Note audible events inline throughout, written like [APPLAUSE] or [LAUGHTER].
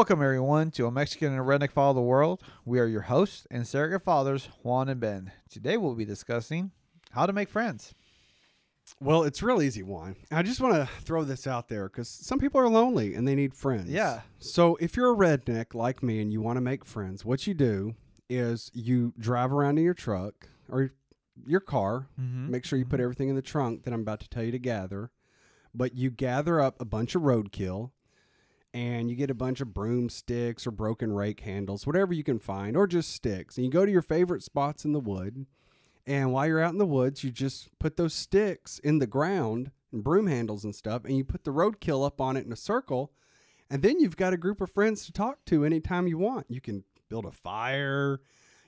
Welcome, everyone, to A Mexican and a Redneck Follow the World. We are your hosts and surrogate fathers, Juan and Ben. Today, we'll be discussing how to make friends. Well, it's real easy, Juan. I just want to throw this out there because some people are lonely and they need friends. Yeah. So if you're a redneck like me and you want to make friends, what you do is you drive around in your truck or your car. Mm-hmm. Make sure you put everything in the trunk that I'm about to tell you to gather. But you gather up a bunch of roadkill and you get a bunch of broomsticks or broken rake handles, whatever you can find, or just sticks. And you go to your favorite spots in the wood. And while you're out in the woods, you just put those sticks in the ground and broom handles and stuff, and you put the roadkill up on it in a circle. And then you've got a group of friends to talk to anytime you want. You can build a fire,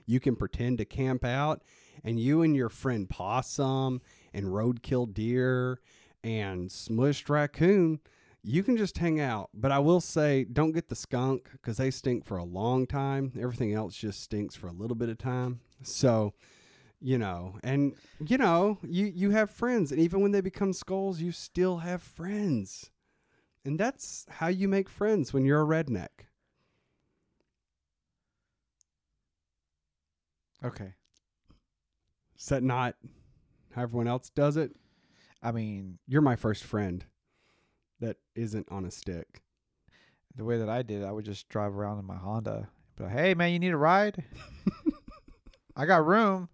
you can pretend to camp out, and you and your friend Possum and Roadkill Deer and Smushed Raccoon, you can just hang out. But I will say, don't get the skunk because they stink for a long time. Everything else just stinks for a little bit of time. So, you know, and you know, you you have friends, and even when they become skulls, you still have friends. And that's how you make friends when you're a redneck. Okay. Is that not how everyone else does it? I mean, You're my first friend that isn't on a stick. the way that I did, it, I would just drive around in my Honda. Like, hey, man, you need a ride? [LAUGHS] I got room.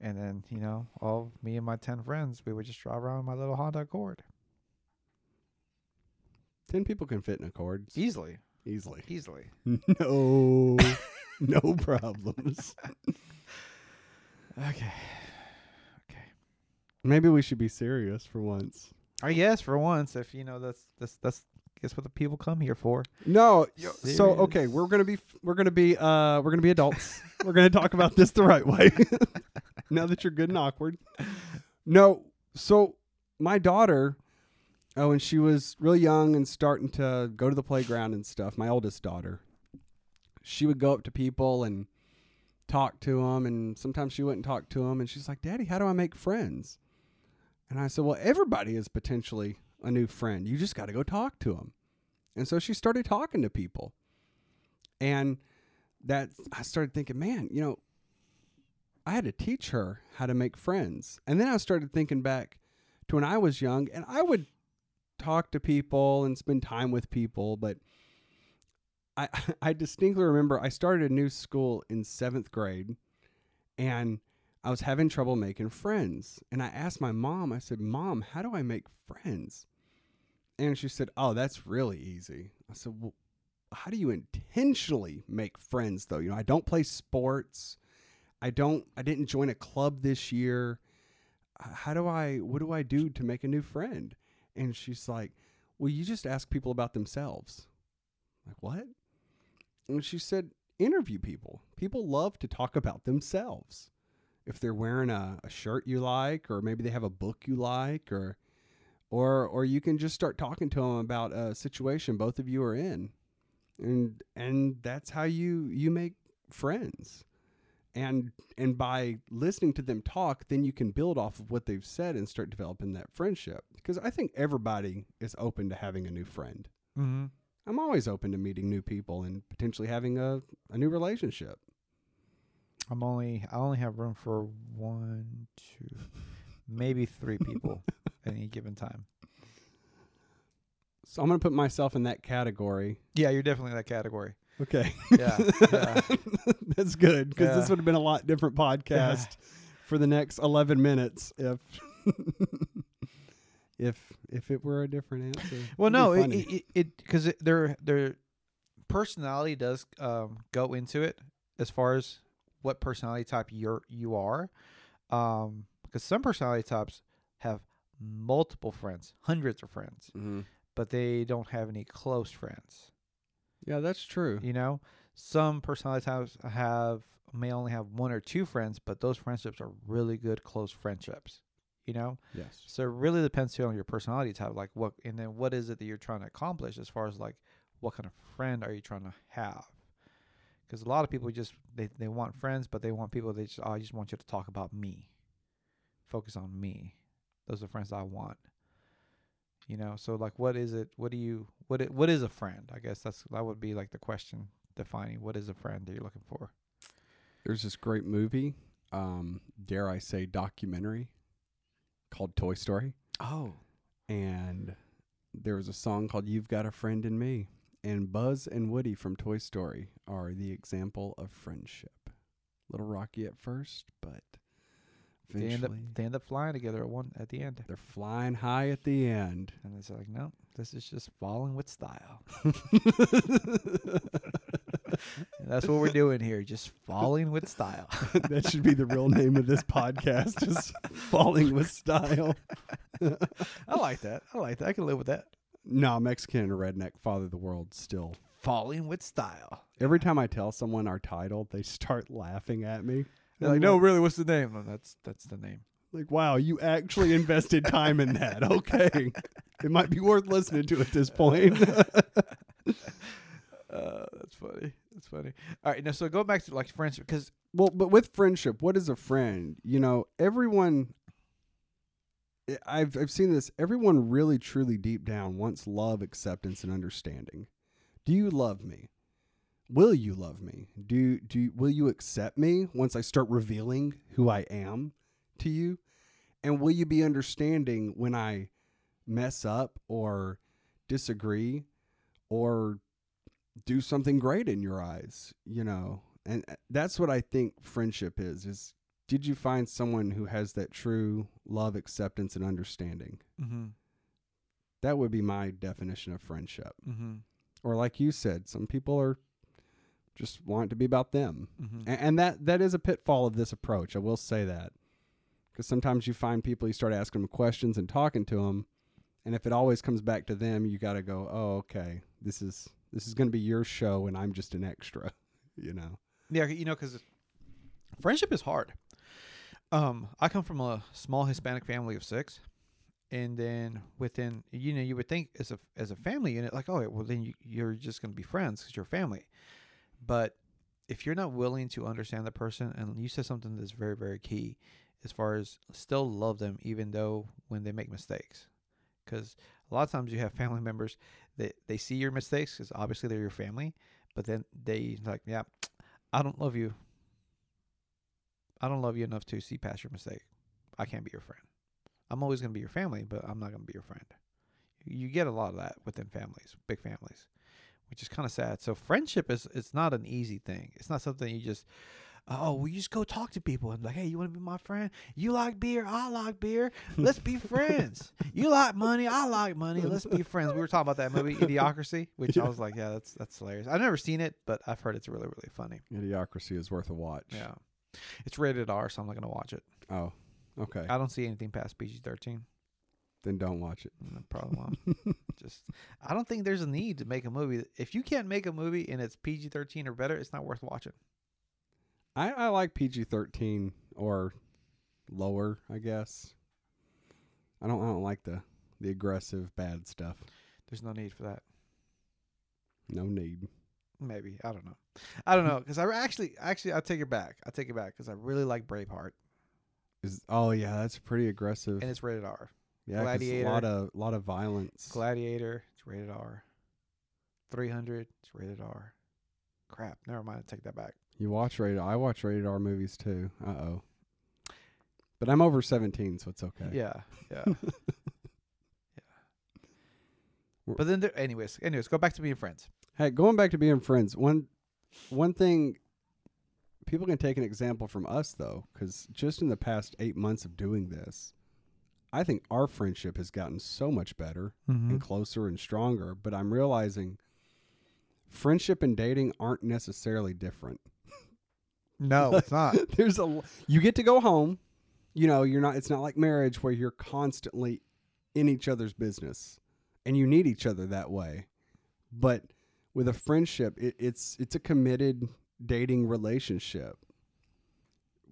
And then, you know, all me and my 10 friends, we would just drive around in my little Honda Accord. Ten people can fit in a cord Easily. easily. Easily. [LAUGHS] No, [LAUGHS] no problems. Okay. Okay. Maybe we should be serious for once. I guess for once, if you know that's that's that's guess what the people come here for. No, yo- so okay, we're gonna be we're gonna be uh we're gonna be adults. [LAUGHS] we're gonna talk about this the right way. [LAUGHS] now that you're good and awkward. No, so my daughter, oh, when she was really young and starting to go to the playground and stuff, my oldest daughter, she would go up to people and talk to them, and sometimes she wouldn't talk to them, and she's like, "Daddy, how do I make friends?" And I said, "Well, everybody is potentially a new friend. You just got to go talk to them." And so she started talking to people. And that I started thinking, man, you know, I had to teach her how to make friends. And then I started thinking back to when I was young and I would talk to people and spend time with people, but I [LAUGHS] I distinctly remember I started a new school in 7th grade and I was having trouble making friends. And I asked my mom, I said, "Mom, how do I make friends?" And she said, "Oh, that's really easy." I said, "Well, how do you intentionally make friends though? You know, I don't play sports. I don't I didn't join a club this year. How do I what do I do to make a new friend?" And she's like, "Well, you just ask people about themselves." I'm like, "What?" And she said, "Interview people. People love to talk about themselves. If they're wearing a, a shirt you like or maybe they have a book you like or or or you can just start talking to them about a situation both of you are in. And and that's how you you make friends. And and by listening to them talk then you can build off of what they've said and start developing that friendship. Because i think everybody is open to having a new friend. Mm-hmm. i'm always open to meeting new people and potentially having a, a new relationship I'm only I only have room for one, two, maybe three people [LAUGHS] at any given time. so i'm going to put myself in that category Yeah, you're definitely in that category. okay Yeah, yeah. [LAUGHS] that's good because this would have been a lot different podcast [LAUGHS] for the next 11 minutes if if if it were a different answer Well, no, it it it because it, their their personality does um, go into it as far as what personality type you're you are, um, because some personality types have multiple friends, hundreds of friends, Mhm. but they don't have any close friends. yeah that's true You know, some personality types have may only have one or two friends, but those friendships are really good close friendships. You know, yes so it really depends too on your personality type, like what, and then what is it that you're trying to accomplish as far as like what kind of friend are you trying to have? Because a lot of people just they they want friends, but they want people they just oh, I just want you to talk about me, focus on me. Those are friends I want. You know, so like, what is it? What do you? What? It, what is a friend? I guess that's that would be like the question defining what is a friend that you're looking for. There's this great movie, um, dare I say, documentary called Toy Story, Oh, and there was a song called "You've Got a Friend in Me." And Buzz and Woody from Toy Story are the example of friendship. Little rocky at first, but they end up they end up flying together at one at the end, they're flying high at the end. and it's like, no, this is just falling with style. [LAUGHS] That's what we're doing here, just falling with style. [LAUGHS] that should be the real name of this podcast is [LAUGHS] falling with style I like that. I like that. I can live with that. no mexican and a redneck father of the world still Falling with style. every time i tell someone our title they [LAUGHS] start laughing at me They're like, no, really, what's the name? No, that's that's the name. like wow you actually invested time in that [LAUGHS] okay it might be worth listening to at this point [LAUGHS] Uh, that's funny. That's funny. All right, now so go back to like friendship because well but with friendship what is a friend you know everyone I've I've seen this. Everyone really, truly, deep down wants love, acceptance, and understanding. Do you love me? Will you love me? Do do will you accept me once I start revealing who I am to you? And will you be understanding when I mess up or disagree or do something great in your eyes? You know, and uh, that's what I think friendship is. Is did you find someone who has that true love, acceptance, and understanding? mm-hmm, That would be my definition of friendship. mm-hmm, Or like you said, some people are just want it to be about them. mm-hmm. A- And that that is a pitfall of this approach. I will say that. Because sometimes you find people, you start asking them questions and talking to them, and if it always comes back to them, you got to go, "Oh, okay, this is this is going to be your show, and I'm just an extra," [LAUGHS] you know. Yeah, you know, because friendship is hard. Um, I come from a small Hispanic family of six, and then within, you know, you would think as a as a family unit, like, oh, well, then you, you're just going to be friends because you're family. But if you're not willing to understand the person, and you said something that's very very key, as far as still love them even though when they make mistakes, because a lot of times you have family members that they see your mistakes because obviously they're your family, but then they like, yeah, I don't love you. I don't love you enough to see past your mistake. I can't be your friend. I'm always going to be your family, but I'm not going to be your friend. You get a lot of that within families, big families, which is kind of sad. So friendship is it's not an easy thing. It's not something you just oh, we just go talk to people and like, hey, you want to be my friend? You like beer, I like beer. Let's be friends. [LAUGHS] You like money, I like money. Let's be friends. We were talking about that movie Idiocracy, which I was like, yeah, that's that's hilarious. I've never seen it, but I've heard it's really really funny. Idiocracy is worth a watch. Yeah. It's rated R, so I'm not gonna watch it. Oh, okay. I don't see anything past PG thirteen. then don't watch it. Probably [LAUGHS] won't. Just I don't think there's a need to make a movie. If you can't make a movie and it's PG thirteen or better, it's not worth watching. I, I like PG thirteen or lower, I guess. I don't I don't like the the aggressive bad stuff. There's no need for that. No need. Maybe I don't know. I don't know because I actually actually I take it back. I take it back because I really like Braveheart Is oh yeah, that's pretty aggressive. and it's rated R. yeah, 'cause Gladiator. a lot of lot of violence. Gladiator, it's rated R. Three hundred, it's rated R. Crap, never mind. I take that back. you watch rated I watch rated R movies too. Uh oh. But I'm over seventeen, so it's okay. Yeah, yeah, [LAUGHS] yeah. But then, there, anyways, anyways, go back to being friends. Hey, going back to being friends, one one thing people can take an example from us though, because just in the past eight months of doing this, I think our friendship has gotten so much better Mm-hmm. and closer and stronger. But I'm realizing friendship and dating aren't necessarily different. No, [LAUGHS] it's not. There's a you get to go home, you know, you're not. It's not like marriage where you're constantly in each other's business, and you need each other that way. But with a friendship, it, it's it's a committed dating relationship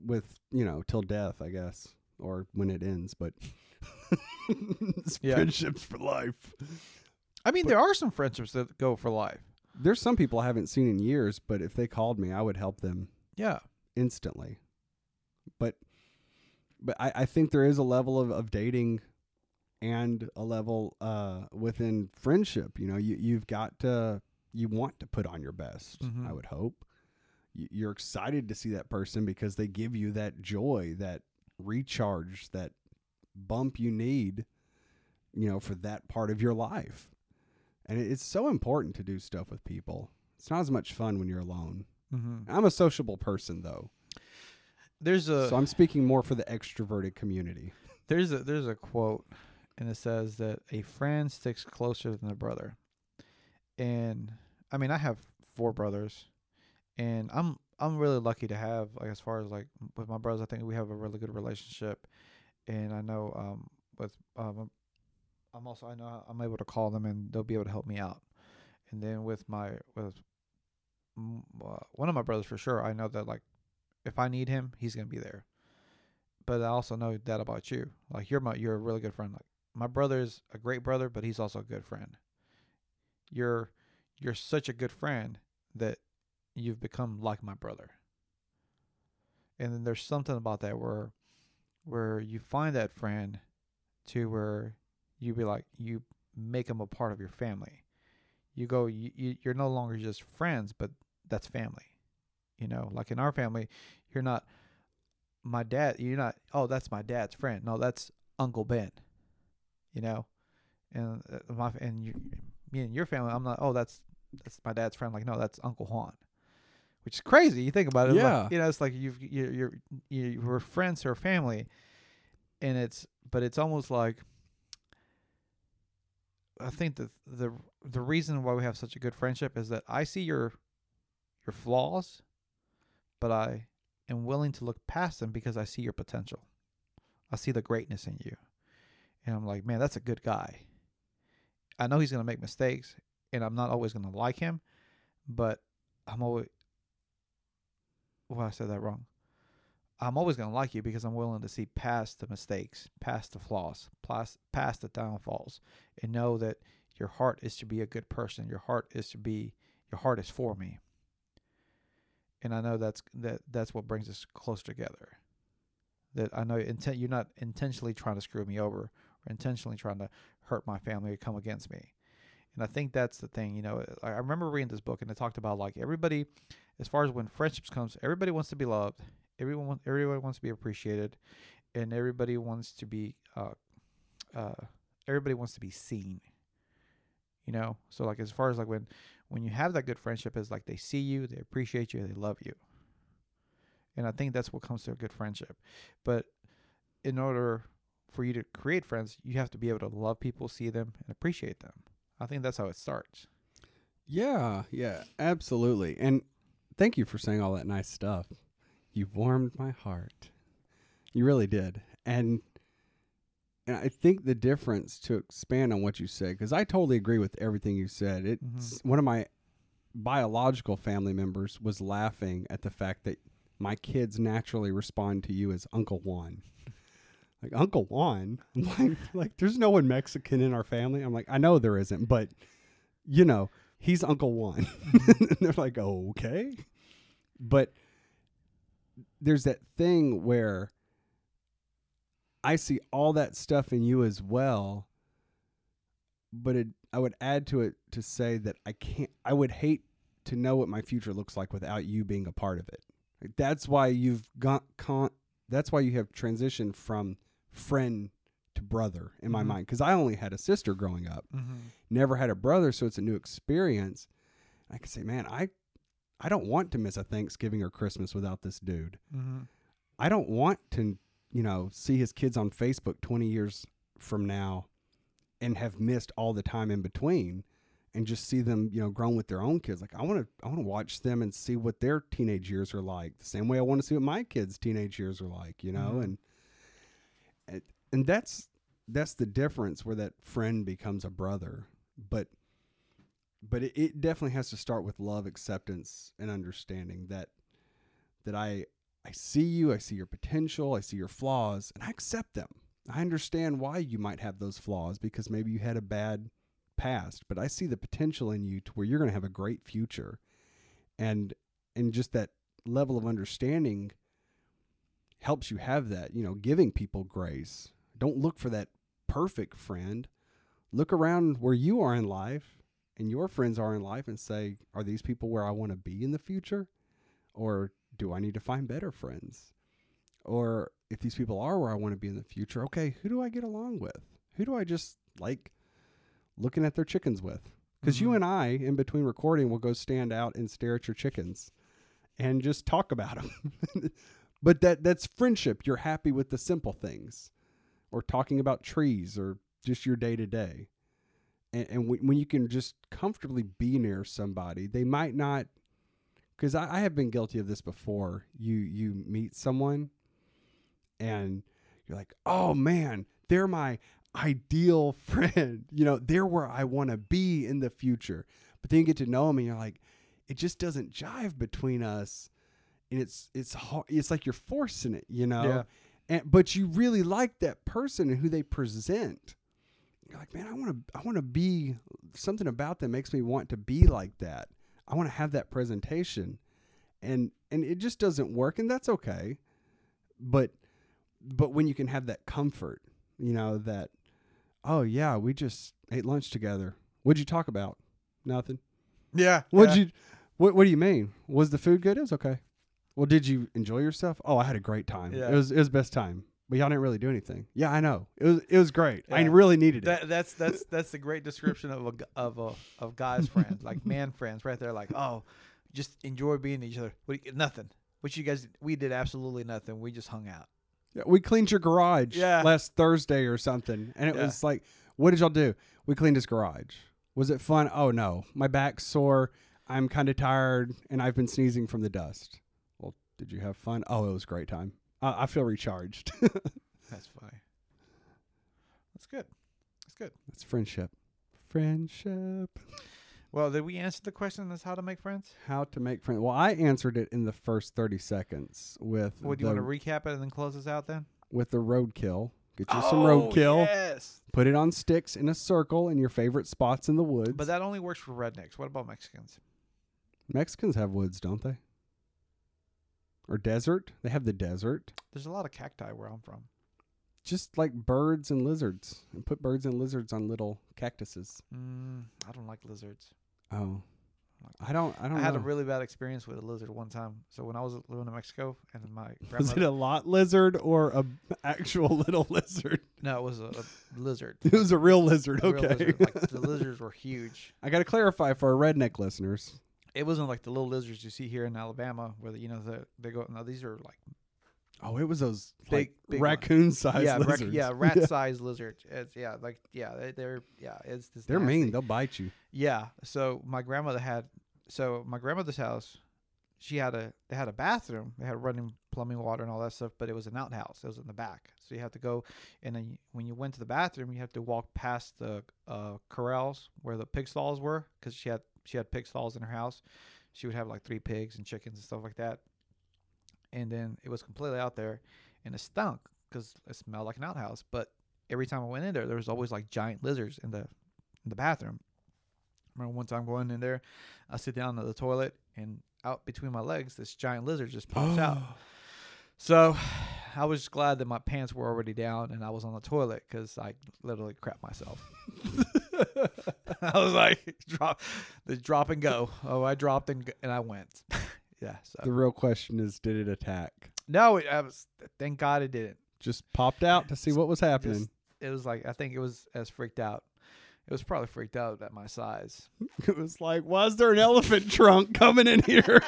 with you know till death, I guess, or when it ends. But [LAUGHS] it's Yeah. friendships for life. I mean, there are some friendships that go for life. There's some people I haven't seen in years, but if they called me, I would help them Yeah, instantly. But but I, I think there is a level of, of dating and a level uh, within friendship. You know, you you've got to you want to put on your best. Mhm. I would hope you're excited to see that person because they give you that joy, that recharge, that bump you need. You know, for that part of your life, and it's so important to do stuff with people. It's not as much fun when you're alone. Mm-hmm. I'm a sociable person though, There's a so I'm speaking more for the extroverted community. there's a there's a quote, and it says that a friend sticks closer than a brother. And I mean, I have four brothers, and I'm I'm really lucky to have like as far as like with my brothers, I think we have a really good relationship, and I know um with um I'm also I know I'm able to call them and they'll be able to help me out, and then with my with uh, one of my brothers for sure, I know that like if I need him, he's gonna be there but I also know that about you. Like you're my you're a really good friend. Like my brother is a great brother, but he's also a good friend. You're you're such a good friend that you've become like my brother. And then there's something about that where where you find that friend to where you be like you make him a part of your family. You go you, you you're no longer just friends, but that's family. You know, like in our family, you're not my dad you're not oh that's my dad's friend no that's uncle ben you know and uh, my and you me and your family i'm not oh that's that's my dad's friend like no that's uncle juan which is crazy you think about it like, Yeah. you know it's like you've you're you're you we're friends or family and it's but it's almost like i think that the the reason why we have such a good friendship is that i see your your flaws but i am willing to look past them because I see your potential. I see the greatness in you. And I'm like, man, that's a good guy. I know he's going to make mistakes and I'm not always going to like him, but I'm always Well, I said that wrong. I'm always going to like you because I'm willing to see past the mistakes, past the flaws, past, past the downfalls, and know that your heart is to be a good person. Your heart is to be, your heart is for me and I know that's that that's what brings us closer together. That I know intent you're not intentionally trying to screw me over or intentionally trying to hurt my family or come against me. And I think that's the thing, you know. I remember reading this book and it talked about like everybody, as far as when friendships comes, everybody wants to be loved, everyone everybody wants to be appreciated, and everybody wants to be uh, uh, everybody wants to be seen. You know, so like as far as like when when you have that good friendship is like they see you, they appreciate you, they love you. And I think that's what comes to a good friendship. But in order for you to create friends, you have to be able to love people, see them, and appreciate them. I think that's how it starts. Yeah, yeah, absolutely. And thank you for saying all that nice stuff. You warmed my heart. You really did. And and I think the difference to expand on what you said cuz I totally agree with everything you said. It's mm-hmm. one of my biological family members was laughing at the fact that my kids naturally respond to you as Uncle Juan. Like Uncle Juan, I'm [LAUGHS] like, like there's no one Mexican in our family. I'm like, I know there isn't, but you know, he's Uncle Juan. [LAUGHS] and they're like, okay. But there's that thing where I see all that stuff in you as well. But it, I would add to it to say that I can't, I would hate to know what my future looks like without you being a part of it. Like, that's why you've got, con- that's why you have transitioned from friend to brother in my Mhm. mind. Cause I only had a sister growing up Mm-hmm. never had a brother, so it's a new experience. I can say, man, I I don't want to miss a Thanksgiving or Christmas without this dude. Mm-hmm. I don't want to, you know, see his kids on Facebook 20 years from now and have missed all the time in between and just see them, you know, grown with their own kids. Like I want to I want to watch them and see what their teenage years are like. The same way I want to see what my kids' teenage years are like, you know? Mhm. And and that's that's the difference where that friend becomes a brother. But but it, it definitely has to start with love, acceptance, and understanding that that I I see you, I see your potential, I see your flaws, and I accept them. I understand why you might have those flaws because maybe you had a bad past, but I see the potential in you to where you're going to have a great future. And and just that level of understanding helps you have that, you know, giving people grace. Don't look for that perfect friend. Look around where you are in life and your friends are in life and say, are these people where I want to be in the future? Or do I need to find better friends? Or if these people are where I want to be in the future, okay, who do I get along with? Who do I just like looking at their chickens with? Because you Mhm. and I, in between recording, will go stand out and stare at your chickens and just talk about them. [LAUGHS] but that that's friendship. You're happy with the simple things, or talking about trees, or just your day to day. And, when, when you can just comfortably be near somebody, they might not. Because I, I have been guilty of this before. You you meet someone, and you're like, oh man, they're my ideal [LAUGHS] friend. You know, they're where I want to be in the future. But then you get to know them, and you're like, it just doesn't jive between us, and it's it's hard. It's like you're forcing it, you know. Yeah. And but you really like that person and who they present. You're like, man, I want to I want to be something about them makes me want to be like that. I want to have that presentation. And and it just doesn't work and that's okay. But but when you can have that comfort, you know, that oh yeah, we just ate lunch together. What'd you talk about? Nothing. Yeah. What'd yeah. you what what do you mean? Was the food good? It was okay. Well, did you enjoy yourself? Oh, I had a great time. Yeah. It was it was best time. But y'all didn't really do anything. Yeah, I know. It was it was great. I really needed it. That's that's that's the great description of a of a of guys friends like man friends right there like oh just enjoy being each other what you, nothing what you guys we did absolutely nothing we just hung out Yeah, We cleaned your garage Yeah. last Thursday or something. And it Yeah. was like, what did y'all do? We cleaned his garage. Was it fun? Oh no. My back's sore. I'm kind of tired and I've been sneezing from the dust. Did you have fun? Oh, it was a great time. I, I feel recharged. [LAUGHS] that's funny that's good that's good That's friendship. Friendship. well did we answer the question as how to make friends How to make friends. Well, I answered it in the first 30 seconds with do you want to recap it and then close us out then with the roadkill. Get you some Oh, roadkill. yes Put it on sticks in a circle in your favorite spots in the woods. but that only works for rednecks what about mexicans Mexicans have woods, don't they? Or desert? They have the desert. there's a lot of cacti where i'm from Just like birds and lizards. And put birds and lizards on little cactuses. mm, i don't like lizards Oh. I don't I don't I had know. a really bad experience with a lizard one time. So when I was living in Mexico, and my [LAUGHS] Was it a lot lizard or a actual [LAUGHS] little lizard? no, it was a, a lizard. [LAUGHS] It was a real lizard. A real Okay. lizard. Like the lizards were huge. I got to clarify for our redneck listeners. It wasn't like the little lizards you see here in Alabama, where the, you know the, they go. No, these are like Oh, it was those Big- big raccoon sized yeah, rac- yeah, [LAUGHS] rat-sized lizards. It's yeah, like yeah, they, they're yeah, it's, it's They're nasty. mean. They'll bite you. Yeah. So my grandmother had so my grandmother's house, she had a they had a bathroom. They had running plumbing water and all that stuff, but it was an outhouse. It was in the back. So you had to go and then you- when you went to the bathroom, you had to walk past the uh, corrals where the pig stalls were because she had she had pig stalls in her house. She would have like three pigs and chickens and stuff like that. And then it was completely out there, and it stunk because it smelled like an outhouse. But every time I went in there, there was always like giant lizards in the in the bathroom. remember one time going in there, I sit down on the toilet, and out between my legs, this giant lizard just pops out. [GASPS] So I was just glad that my pants were already down and I was on the toilet because I literally crap myself. [LAUGHS] [LAUGHS] I was like, [LAUGHS] drop, the drop and go. Oh, I dropped and, and I went. [LAUGHS] yeah. So The real question is, did it attack? no, it, I was. Thank God it didn't. Just popped out to see what was happening. Just, it was like I think it was as freaked out. It was probably freaked out at my size. it was like, why is there an elephant trunk coming in here?